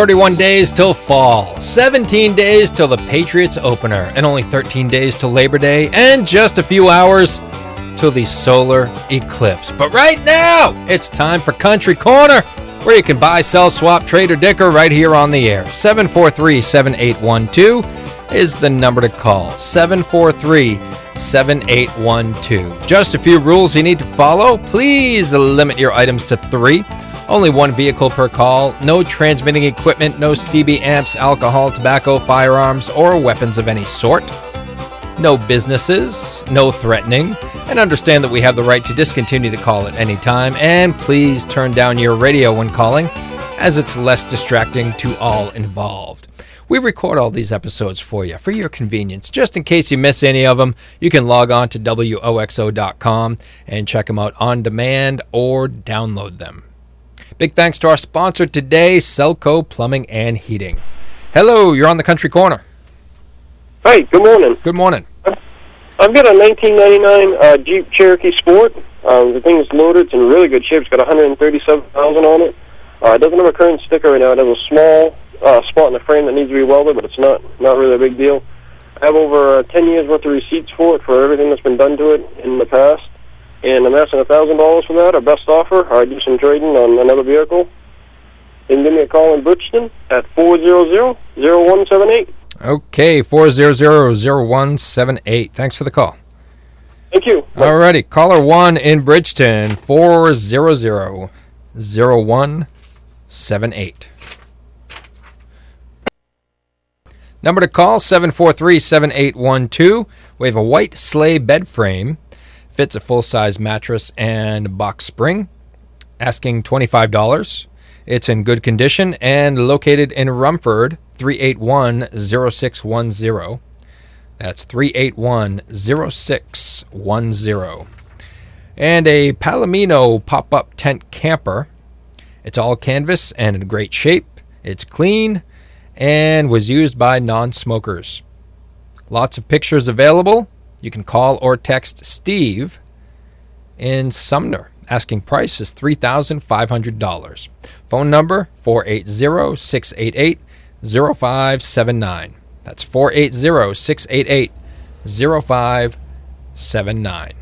Thirty-one days till fall, seventeen days till the Patriots opener, and only thirteen days till Labor Day, and just a few hours till the solar eclipse. But right now, it's time for Country Corner, where you can buy, sell, swap, trade, or dicker right here on the air. 743 7812 is the number to call. 743 7812. Just a few rules you need to follow. Please limit your items to three. Only one vehicle per call, no transmitting equipment, no CB amps, alcohol, tobacco, firearms, or weapons of any sort no businesses, no threatening, and understand that we have the right to discontinue the call at any time. And please turn down your radio when calling, as it's less distracting to all involved. We record all these episodes for you for your convenience. Just in case you miss any of them, you can log on to WOXO.com and check them out on demand or download them. Big thanks to our sponsor today, Selco Plumbing and Heating. Hello, you're on the Country Corner. Hey, good morning. Good morning. I've got a 1999 uh, Jeep Cherokee Sport. Um, the thing is loaded. It's in really good shape. It's got 137,000 on it. Uh, it doesn't have a current sticker right now. It has a small uh, spot in the frame that needs to be welded, but it's not not really a big deal. I have over uh, 10 years worth of receipts for it for everything that's been done to it in the past, and I'm asking $1,000 for that, our best offer. Or I do some trading on another vehicle. You can give me a call in Bridgton at 400-0178. Okay, 4000178. Thanks for the call. Thank you. Alrighty, caller one in Bridgton, 4000178. Number to call, 743-7812. We have a white sleigh bed frame. Fits a full-size mattress and box spring. Asking $25. It's in good condition and located in Rumford, 381 0610. That's 381 0610. And a Palomino pop up tent camper. It's all canvas and in great shape. It's clean and was used by non smokers. Lots of pictures available. You can call or text Steve in Sumner. Asking price is $3,500. Phone number 480 688 0579. That's 480 688 0579.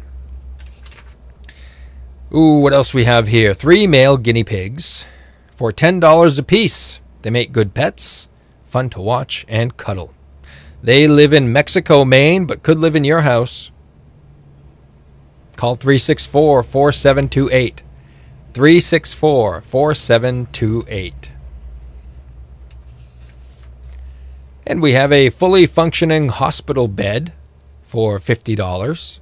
Ooh, what else we have here? Three male guinea pigs for $10 apiece. They make good pets, fun to watch and cuddle. They live in Mexico, Maine, but could live in your house. Call 364 4728. 364 4728. And we have a fully functioning hospital bed for $50.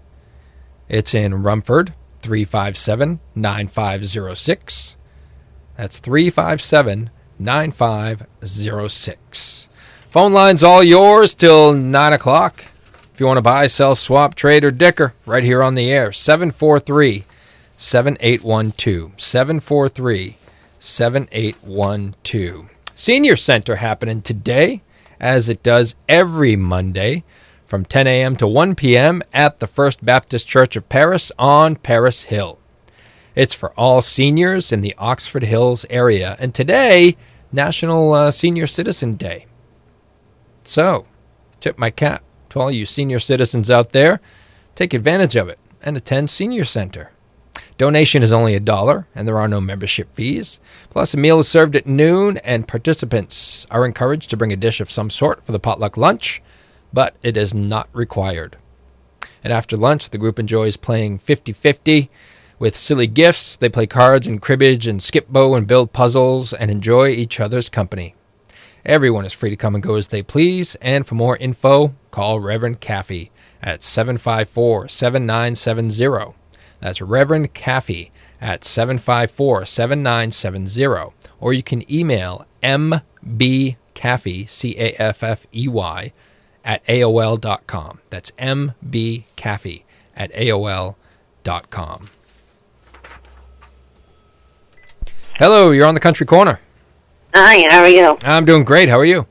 It's in Rumford, 357 9506. That's 357 9506. Phone line's all yours till 9 o'clock. If you want to buy, sell, swap, trade, or dicker, right here on the air, 743 7812. 743 7812. Senior Center happening today, as it does every Monday from 10 a.m. to 1 p.m. at the First Baptist Church of Paris on Paris Hill. It's for all seniors in the Oxford Hills area, and today, National uh, Senior Citizen Day. So, tip my cap to all you senior citizens out there. Take advantage of it and attend Senior Center. Donation is only a dollar, and there are no membership fees. Plus, a meal is served at noon, and participants are encouraged to bring a dish of some sort for the potluck lunch, but it is not required. And after lunch, the group enjoys playing 50 50 With silly gifts, they play cards and cribbage and Skip-Bo and build puzzles and enjoy each other's company. Everyone is free to come and go as they please, and for more info, call Reverend Caffey at 754 7970. That's Reverend Caffey at 754 7970. Or you can email mbcaffey, C A F F E Y, at AOL.com. That's mbcaffey at AOL.com. Hello, you're on the Country Corner. Hi, how are you? I'm doing great. How are you?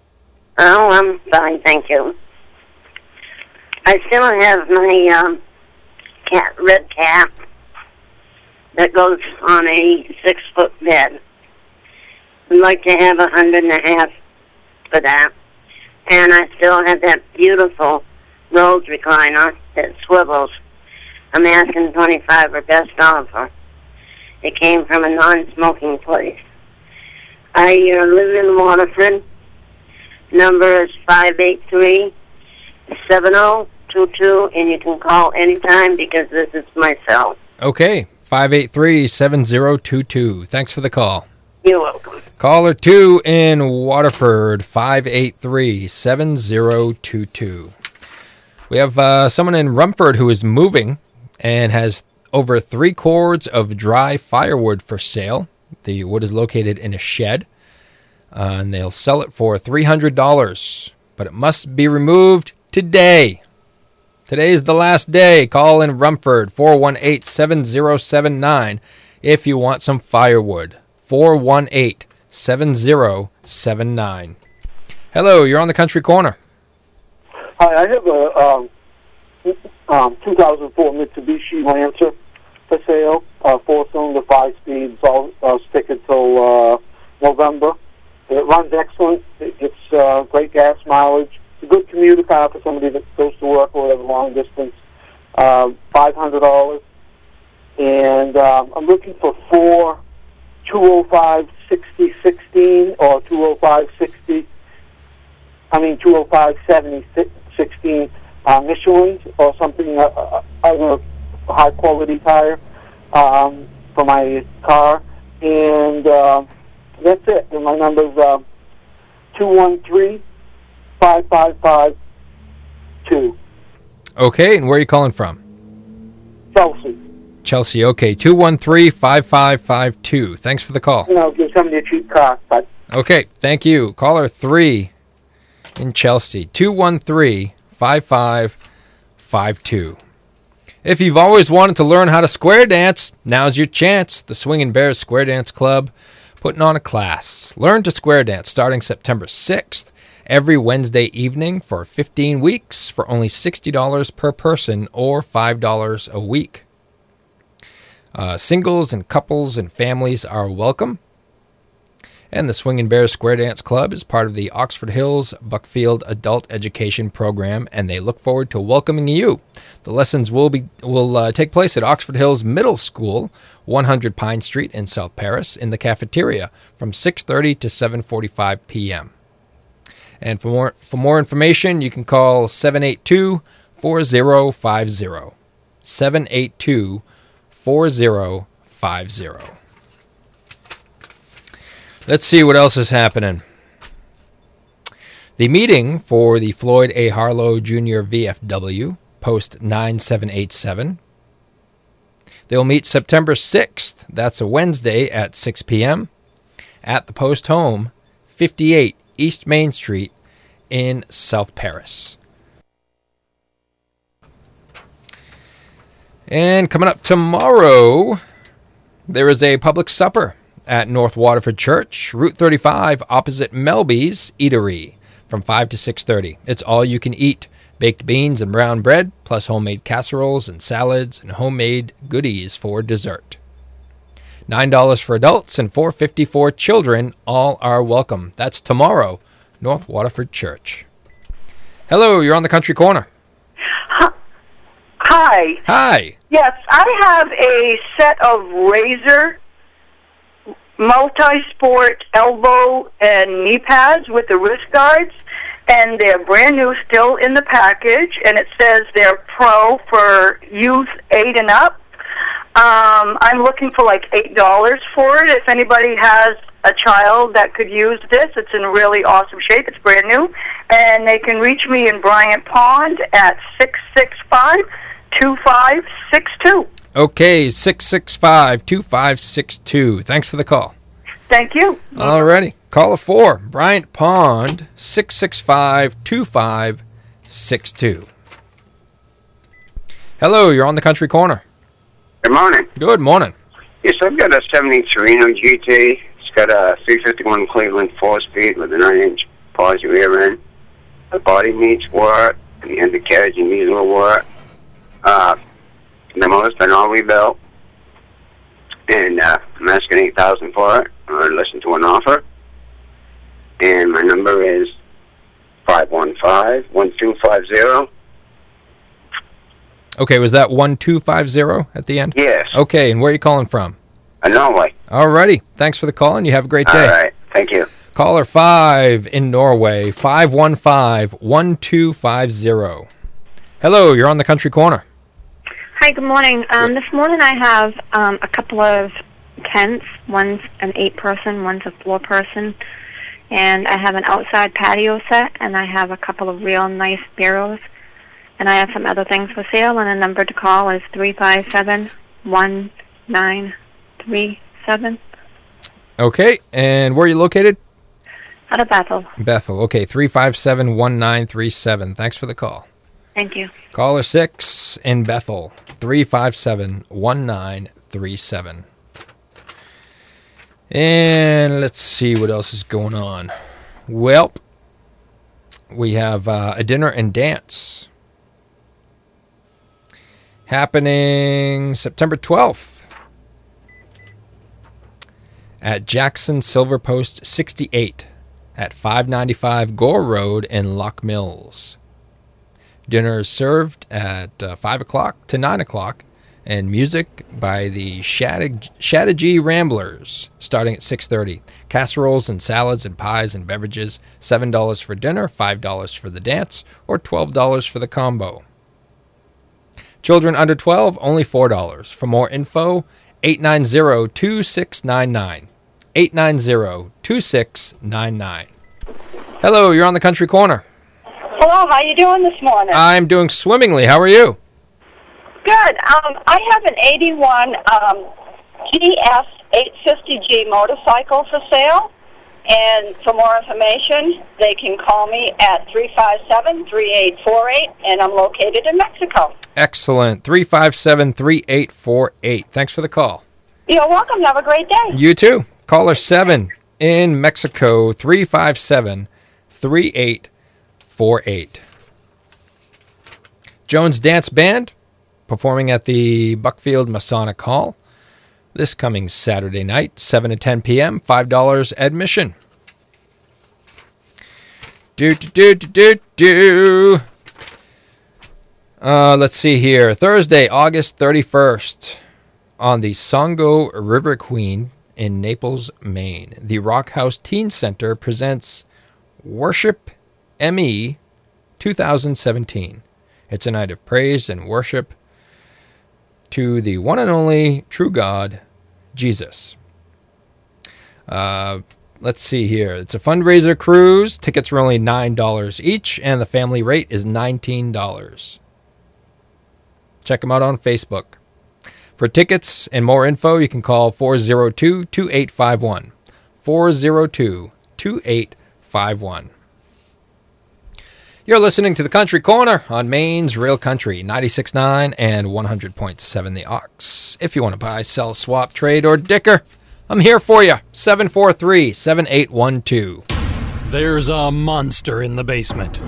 Oh, I'm fine, thank you. I still have my um, cat, red cap that goes on a six foot bed. I'd like to have a hundred and a half for that. And I still have that beautiful Rhodes recliner that swivels. I'm asking 25 or best offer. It came from a non-smoking place. I uh, live in Waterford. Number is 583 7022, and you can call anytime because this is my cell. Okay, 583 7022. Thanks for the call. You're welcome. Caller 2 in Waterford, 583 7022. We have uh, someone in Rumford who is moving and has over three cords of dry firewood for sale. The wood is located in a shed, uh, and they'll sell it for $300, but it must be removed today. Today is the last day. Call in Rumford, 418 7079, if you want some firewood. 418 7079. Hello, you're on the country corner. Hi, I have a um, um, 2004 Mitsubishi Lancer for sale, uh, four-cylinder, five-speed, all uh, stick until uh, November. It runs excellent. It gets uh, great gas mileage. It's a good commuter car for somebody that goes to work or whatever long distance. Uh, Five hundred dollars, and um, I'm looking for four 205 60 16 or 205 60. I mean 205 70 16 uh, Michelin's or something, uh, uh, other high quality tire um, for my car, and uh, that's it. And my number's uh, two one three five five five two. Okay, and where are you calling from? Chelsea. Chelsea. Okay, 213 5552. Thanks for the call. You know, give somebody a cheap car, but Okay, thank you. Caller 3 in Chelsea, 213 5552. If you've always wanted to learn how to square dance, now's your chance. The Swingin' Bears Square Dance Club putting on a class. Learn to square dance starting September 6th every Wednesday evening for 15 weeks for only $60 per person or $5 a week. Uh, singles and couples and families are welcome. And the Swingin' Bears Square Dance Club is part of the Oxford Hills Buckfield Adult Education Program, and they look forward to welcoming you. The lessons will be will uh, take place at Oxford Hills Middle School, 100 Pine Street in South Paris, in the cafeteria from 6:30 to 7:45 p.m. And for more for more information, you can call 782 4050. 782 4050. Let's see what else is happening. The meeting for the Floyd A. Harlow Jr. VFW, post 9787. They'll meet September 6th, that's a Wednesday at 6 p.m., at the post home, 58 East Main Street in South Paris. And coming up tomorrow, there is a public supper at North Waterford Church, Route 35, opposite Melby's Eatery, from 5 to 6:30. It's all you can eat: baked beans and brown bread, plus homemade casseroles and salads and homemade goodies for dessert. Nine dollars for adults and four fifty for children. All are welcome. That's tomorrow, North Waterford Church. Hello, you're on the Country Corner. Hi. Hi. Yes, I have a set of Razor multi-sport elbow and knee pads with the wrist guards, and they're brand new, still in the package, and it says they're pro for youth eight and up. Um, I'm looking for like eight dollars for it. If anybody has a child that could use this, it's in really awesome shape. It's brand new, and they can reach me in Bryant Pond at six six five two five six two. Okay, 665 2562. Thanks for the call. Thank you. All righty. Call Caller 4, Bryant Pond, 665 2562. Hello, you're on the country corner. Good morning. Good morning. Yes, I've got a 70 Torino GT. It's got a 351 Cleveland four-speed with a 9-inch posi rear end. The body needs work, and the undercarriage needs a little work. Uh, the motor's been all rebuilt, and uh, I'm asking 8000 for it, or listen to an offer. And my number is 515-1250. Okay, was that 1250 at the end? Yes. Okay, and where are you calling from? Norway. Alrighty. Thanks for the call, and you have a great day. All right. Thank you. Caller 5 in Norway, 515 1250. Hello, you're on the country corner. Hi, good morning. Um, this morning I have um, a couple of tents. One's an eight person, one's a four person. And I have an outside patio set, and I have a couple of real nice bureaus. And I have some other things for sale, and the number to call is three five seven one nine three seven. Okay, and where are you located? Out of Bethel. Bethel. Okay, 357 1937. Thanks for the call. Thank you. Caller 6 in Bethel, 357 1937. And let's see what else is going on. Well, we have uh, a dinner and dance happening September 12th at Jackson Silver Post 68 at 595 Gore Road in Locke Mills. Dinner is served at uh, 5 o'clock to 9 o'clock, and music by the Shattagee Ramblers starting at 6.30. Casseroles and salads and pies and beverages, $7 for dinner, $5 for the dance, or $12 for the combo. Children under 12, only $4. For more info, 890-2699. 890-2699. Hello, you're on the country corner. Hello, how are you doing this morning? I'm doing swimmingly. How are you? Good. Um, I have an 81 um, GS 850G motorcycle for sale. And for more information, they can call me at 357-3848, and I'm located in Mexico. Excellent. 357 3848. Thanks for the call. You're welcome. Have a great day. You too. Caller 7 in Mexico, 357 3848. Jones Dance Band performing at the Buckfield Masonic Hall this coming Saturday night, 7 to 10 p.m., $5 admission. Do, do, do, do, do. Uh, let's see here. Thursday, August 31st, on the Songo River Queen in Naples, Maine. The Rock House Teen Center presents Worship ME 2017. It's a night of praise and worship to the one and only true God, Jesus. Uh, let's see here. It's a fundraiser cruise. Tickets are only $9 each, and the family rate is $19. Check them out on Facebook. For tickets and more info, you can call 402 2851. 402 2851. You're listening to the Country Corner on Maine's Real Country, 96.9 and 100.7 The Ox. If you want to buy, sell, swap, trade, or dicker, I'm here for you. 743 7812. There's a monster in the basement.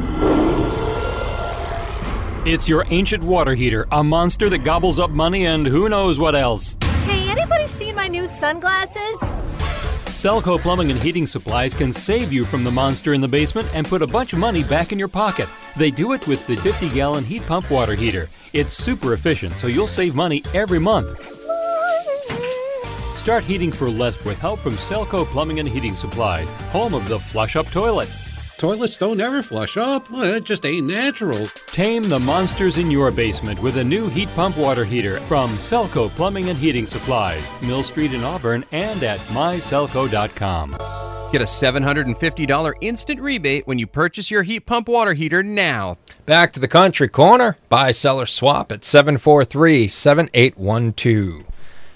It's your ancient water heater, a monster that gobbles up money and who knows what else. Hey, anybody seen my new sunglasses? Selco Plumbing and Heating Supplies can save you from the monster in the basement and put a bunch of money back in your pocket. They do it with the 50 gallon heat pump water heater. It's super efficient, so you'll save money every month. Start heating for less with help from Selco Plumbing and Heating Supplies, home of the flush up toilet. Toilets don't ever flush up. It just ain't natural. Tame the monsters in your basement with a new heat pump water heater from Selco Plumbing and Heating Supplies, Mill Street in Auburn, and at myselco.com. Get a $750 instant rebate when you purchase your heat pump water heater now. Back to the country corner. Buy, sell, or swap at 743 7812.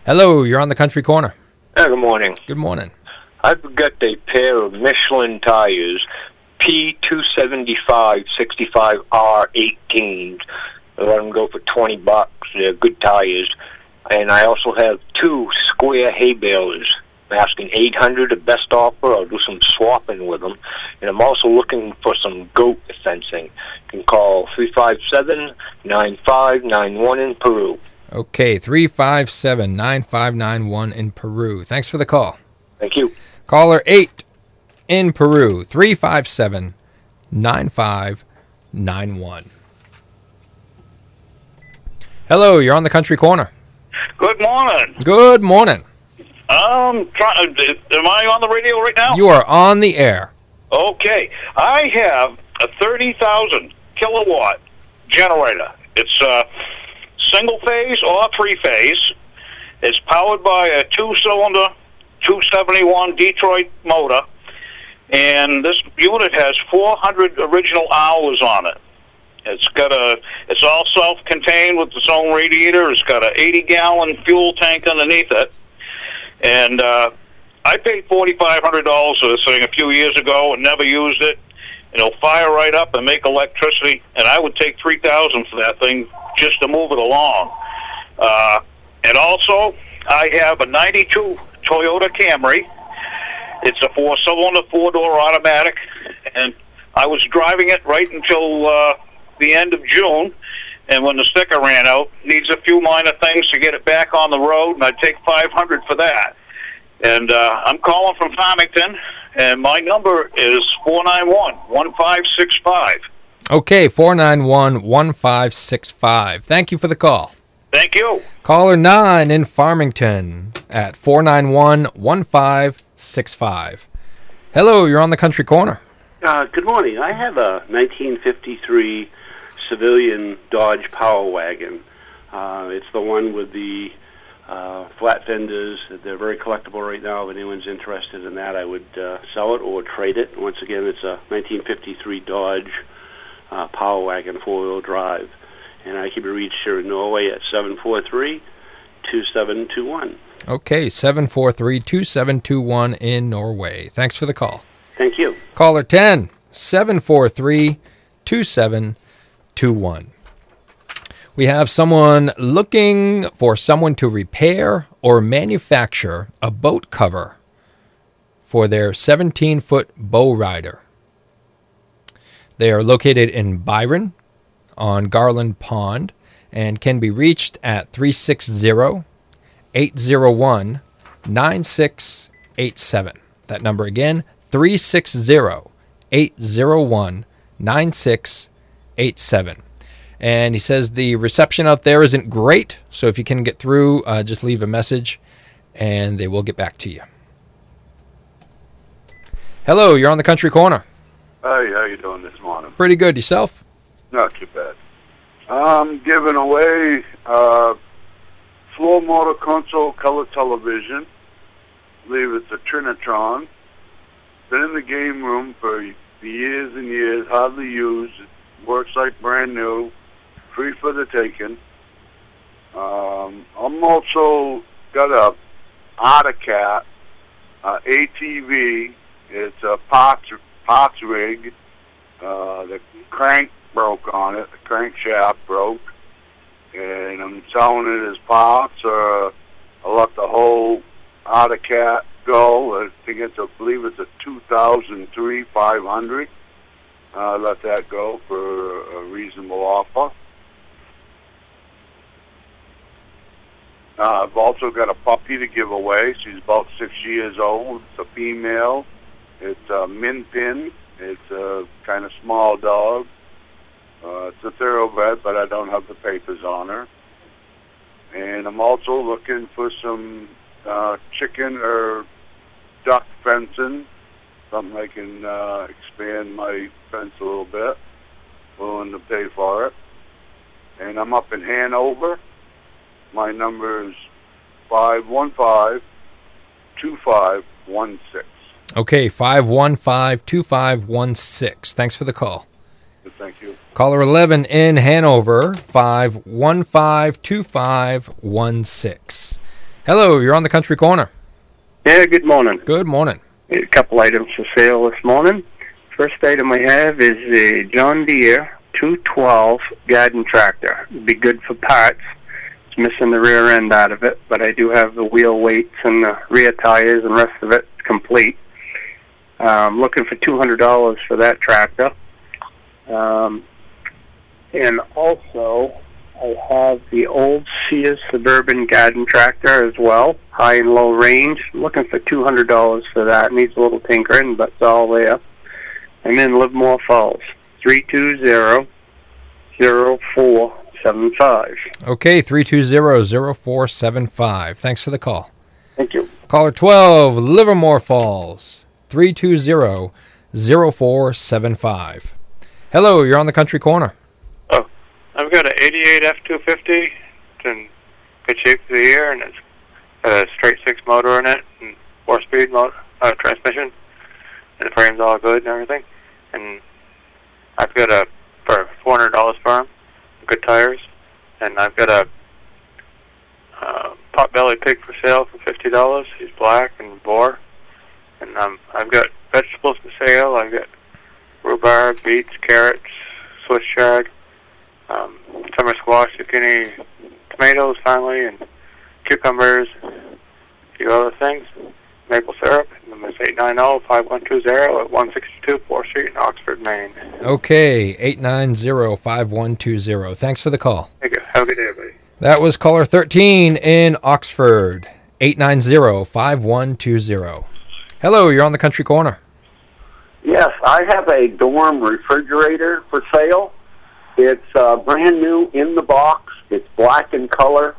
Hello, you're on the country corner. Yeah, good morning. Good morning. I've got a pair of Michelin tires, P275 65R18. I let them go for 20 bucks. They're good tires. And I also have two square hay balers. I'm asking 800 at best offer. I'll do some swapping with them. And I'm also looking for some goat fencing. You can call 357-9591 in Peru. Okay, 357 9591 in Peru. Thanks for the call. Thank you. Caller 8 in Peru, 357 9591. Hello, you're on the country corner. Good morning. Good morning. Um, try, uh, am I on the radio right now? You are on the air. Okay, I have a thirty thousand kilowatt generator. It's uh, single phase or three phase. It's powered by a two cylinder, two seventy one Detroit motor, and this unit has four hundred original hours on it. It's got a. It's all self-contained with its own radiator. It's got a 80-gallon fuel tank underneath it, and uh, I paid forty-five hundred dollars for this thing a few years ago and never used it. It'll fire right up and make electricity. And I would take three thousand for that thing just to move it along. Uh, and also, I have a '92 Toyota Camry. It's a four-cylinder, four-door automatic, and I was driving it right until uh, the end of June. And when the sticker ran out, needs a few minor things to get it back on the road, and I'd take 500 for that. And uh, I'm calling from Farmington, and my number is 491-1565. Okay, 491 1565. Thank you for the call. Thank you. Caller 9 in Farmington at 491 1565. Hello, you're on the country corner. Uh, good morning. I have a 1953 civilian Dodge Power Wagon. Uh, it's the one with the uh, flat fenders. They're very collectible right now. If anyone's interested in that, I would uh, sell it or trade it. Once again, it's a 1953 Dodge uh, Power Wagon four-wheel drive, and I can be reached here in Norway at 743-2721. Okay, 743 2721 in Norway. Thanks for the call. Thank you. Caller 10 743 2721. We have someone looking for someone to repair or manufacture a boat cover for their 17 foot bow rider. They are located in Byron on Garland Pond and can be reached at 360 801 9687. That number again, 360 801 9687. And he says the reception out there isn't great, so if you can get through, uh, just leave a message and they will get back to you. Hello, you're on the country corner. Hey, how you doing this morning? Pretty good yourself. Not too bad. I'm giving away uh, floor motor console color television. I believe it's a Trinitron. Been in the game room for years and years, hardly used. Works like brand new, free for the taking. Um, I'm also got a Arctic Cat uh, ATV. It's a parts parts rig. Uh, the crank broke on it. The crankshaft broke, and I'm selling it as parts. Or I let the whole Arctic Cat go. I think it's I believe it's a 2003 500. Uh, let that go for a reasonable offer. Uh, I've also got a puppy to give away. She's about six years old. It's a female. It's a min pin. It's a kind of small dog. Uh, it's a thoroughbred, but I don't have the papers on her. And I'm also looking for some uh, chicken or duck fencing something I can uh, expand my fence a little bit. Willing to pay for it. And I'm up in Hanover. My number is five one five two five one six. Okay, 515-2516. Thanks for the call. Thank you. Caller 11 in Hanover, 515-2516. Hello, you're on the country corner. Yeah, good morning. Good morning. A couple items for sale this morning. First item I have is a John Deere 212 garden tractor. It'd be good for parts. It's missing the rear end out of it, but I do have the wheel weights and the rear tires and rest of it complete. Um, looking for $200 for that tractor. Um, and also, I have the old Sears Suburban Garden Tractor as well, high and low range. looking for two hundred dollars for that. Needs a little tinkering, but it's all there. And then Livermore Falls. Three two zero zero four seven five. Okay, 320-0475. Thanks for the call. Thank you. Caller 12, Livermore Falls, 320-0475. Hello, you're on the country corner. I've got an 88 F250. It's in good shape for the year, and it's got a straight six motor in it, and four-speed motor, uh, transmission, and the frame's all good and everything. And I've got a for $400 for 'em, good tires, and I've got a uh, pot-belly pig for sale for $50. He's black and boar, and um, I've got vegetables for sale. I've got rhubarb, beets, carrots, Swiss chard um, summer squash, zucchini, tomatoes finally, and cucumbers, a few other things. Maple syrup. Number is 890-5120 at 162 4th Street in Oxford, Maine. Okay, 890-5120. Thanks for the call. Thank you. Have a good day, everybody. That was caller 13 in Oxford, 890-5120. Hello, you're on the country corner. Yes, I have a dorm refrigerator for sale. It's uh, brand new in the box. It's black in color.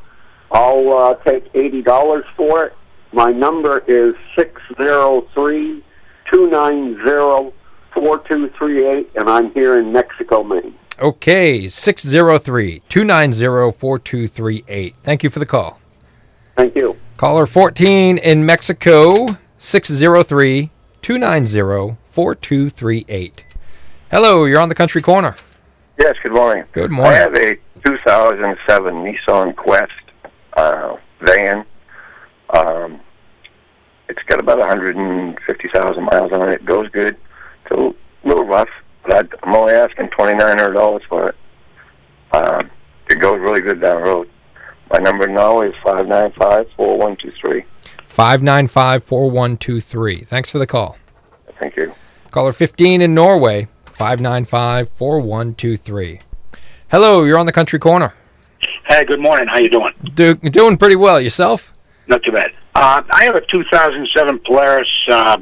I'll uh, take eighty dollars for it. My number is six zero three two nine zero four two three eight, and I'm here in Mexico, Maine. Okay, 603-290-4238. Thank you for the call. Thank you. Caller 14 in Mexico, 603-290-4238. Hello, you're on the country corner. Yes, good morning. Good morning. I have a 2007 Nissan Quest uh, van. Um, it's got about 150,000 miles on it. It goes good. It's a little rough, but I'm only asking $2,900 for it. Um, it goes really good down the road. My number now is 595-4123. 595-4123. Thanks for the call. Thank you. Caller 15 in Norway, 595-4123. Hello, you're on the country corner. Hey, good morning. How you doing? Do, doing pretty well. Yourself? Not too bad. Uh, I have a 2007 Polaris uh,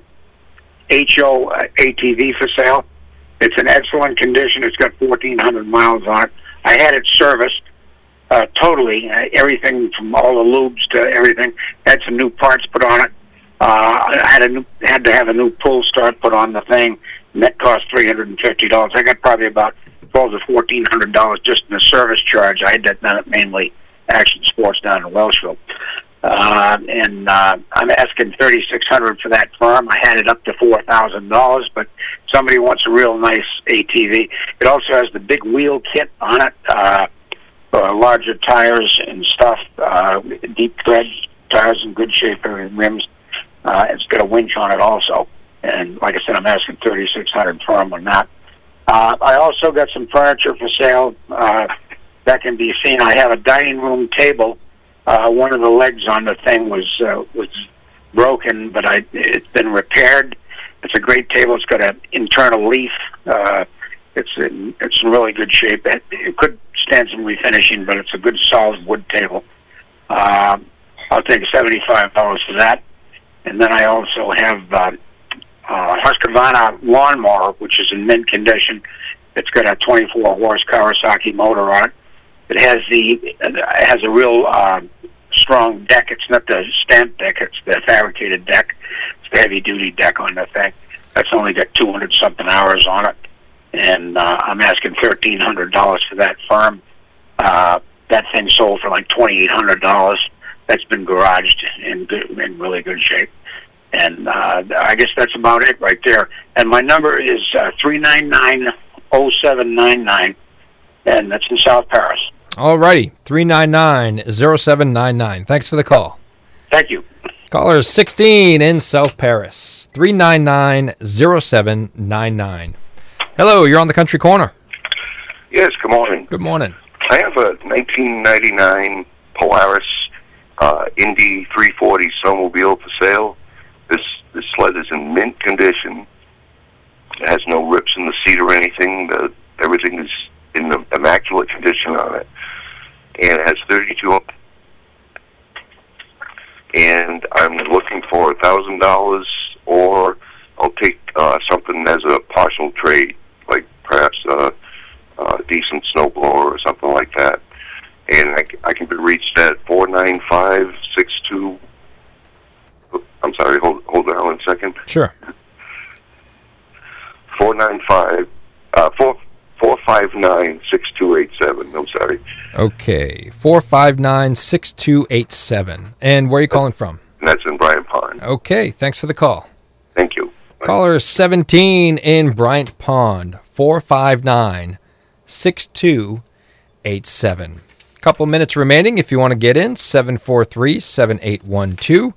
HO uh, ATV for sale. It's in excellent condition. It's got 1,400 miles on it. I had it serviced uh, totally, uh, everything from all the lubes to everything. Had some new parts put on it. Uh, I had a new, had to have a new pull start put on the thing, and that cost three hundred and fifty dollars. I got probably about twelve to fourteen hundred dollars just in the service charge. I had that done at mainly Action Sports down in Welchville. Uh, and uh, I'm asking thirty six hundred for that firm. I had it up to four thousand dollars, but somebody wants a real nice ATV. It also has the big wheel kit on it, uh, uh, larger tires and stuff, uh, deep tread tires in good shape, and rims. Uh, it's got a winch on it also, and like I said, I'm asking thirty six hundred firm on that. Uh, I also got some furniture for sale uh, that can be seen. I have a dining room table. Uh, one of the legs on the thing was uh, was broken, but I it's been repaired. It's a great table. It's got an internal leaf. Uh, it's in it's in really good shape. It, it could stand some refinishing, but it's a good solid wood table. Uh, I'll take seventy five dollars for that. And then I also have uh, uh, Husqvarna lawnmower, which is in mint condition. It's got a 24 horse Kawasaki motor on it. It has the it has a real uh, strong deck. It's not the stamp deck; it's the fabricated deck. It's the heavy duty deck on the thing. That's only got 200 something hours on it, and uh, I'm asking $1,300 for that firm. Uh, that thing sold for like $2,800. That's been garaged in good, in really good shape. And uh, I guess that's about it right there. And my number is uh, 399-0799, and that's in South Paris. Alrighty, 399-0799. Thanks for the call. Thank you. Caller 16 in South Paris, 399-0799. Hello, you're on the Country Corner. Yes, good morning. Good morning. I have a 1999 Polaris uh, Indy 340 snowmobile for sale. This sled is in mint condition. It has no rips in the seat or anything. The, everything is in the immaculate condition on it, and it has 32. up- And I'm looking for a thousand dollars, or I'll take uh, something as a partial trade, like perhaps a, a decent snowblower or something like that. And I, I can be reached at four nine five six two. I'm sorry, hold hold on one second. Sure. Four nine five uh four four five nine six two eight seven. I'm sorry. Okay, 459-6287. And where are you calling from? And that's in Bryant Pond. Okay, thanks for the call. Thank you. Caller 17 in Bryant Pond, 459-6287. Couple minutes remaining if you want to get in, 743-7812.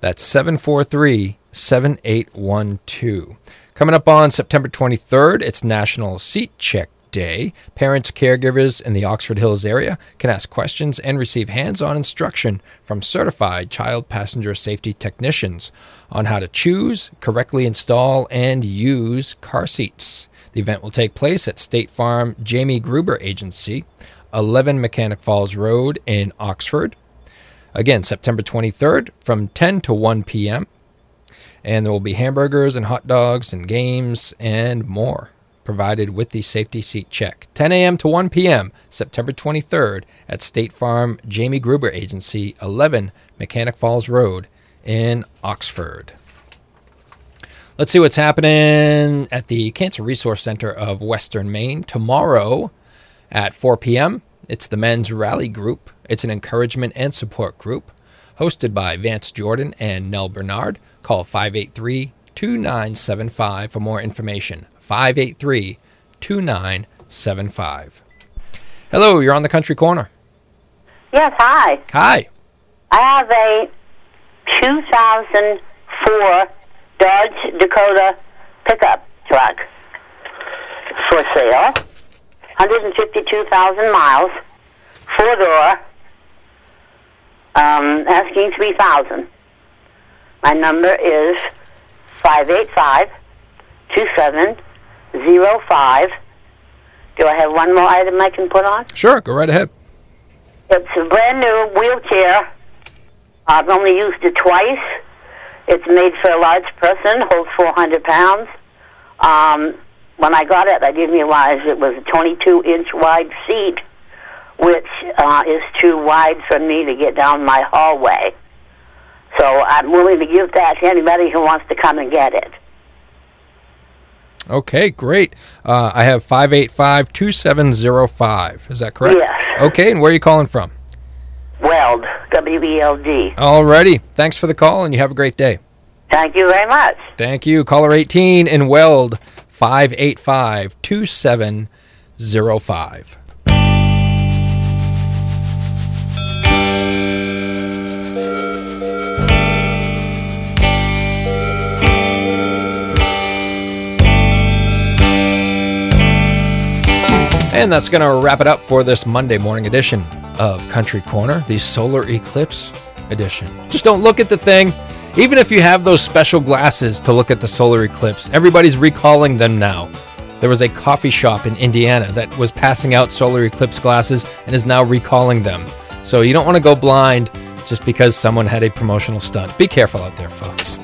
That's 743-7812. Coming up on September 23rd, it's National Seat Check Day. Parents, caregivers in the Oxford Hills area can ask questions and receive hands on instruction from certified child passenger safety technicians on how to choose, correctly install, and use car seats. The event will take place at State Farm Jamie Gruber Agency, 11 Mechanic Falls Road in Oxford. Again, September 23rd from 10 to 1 p.m. And there will be hamburgers and hot dogs and games and more provided with the safety seat check. 10 a.m. to 1 p.m., September 23rd at State Farm Jamie Gruber Agency, 11 Mechanic Falls Road in Oxford. Let's see what's happening at the Cancer Resource Center of Western Maine tomorrow at 4 p.m. It's the Men's Rally Group. It's an encouragement and support group hosted by Vance Jordan and Nell Bernard. Call 583 2975 for more information. 583 2975. Hello, you're on the Country Corner. Yes, hi. Hi. I have a 2004 Dodge Dakota pickup truck for sale. 152,000 miles. Four door. Um, asking 3,000. My number is 585 2705. Do I have one more item I can put on? Sure, go right ahead. It's a brand new wheelchair. I've only used it twice. It's made for a large person, holds 400 pounds. Um, when I got it, I didn't realize it was a 22 inch wide seat, which uh, is too wide for me to get down my hallway. So I'm willing to give that to anybody who wants to come and get it. Okay, great. Uh, I have 585 2705. Is that correct? Yes. Okay, and where are you calling from? Weld, W E L D. Alrighty. Thanks for the call, and you have a great day. Thank you very much. Thank you. Caller 18 in Weld, 585 2705. And that's going to wrap it up for this Monday morning edition of Country Corner, the solar eclipse edition. Just don't look at the thing. Even if you have those special glasses to look at the solar eclipse, everybody's recalling them now. There was a coffee shop in Indiana that was passing out solar eclipse glasses and is now recalling them. So you don't want to go blind just because someone had a promotional stunt. Be careful out there, folks.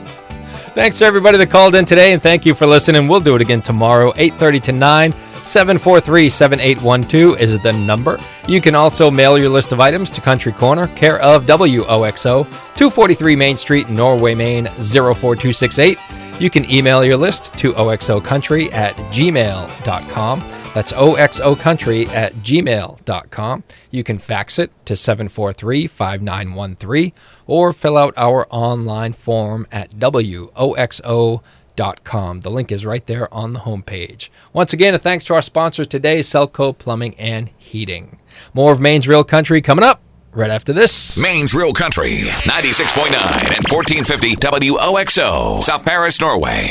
Thanks to everybody that called in today, and thank you for listening. We'll do it again tomorrow, 8.30 to 9. 743-7812 is the number. You can also mail your list of items to Country Corner, care of WOXO, 243 Main Street, Norway, Maine, 04268. You can email your list to oxocountry at gmail.com. That's oxocountry at gmail.com. You can fax it to 743 5913 or fill out our online form at woxo.com. The link is right there on the homepage. Once again, a thanks to our sponsor today, Selco Plumbing and Heating. More of Maine's Real Country coming up right after this. Maine's Real Country, 96.9 and 1450 WOXO, South Paris, Norway.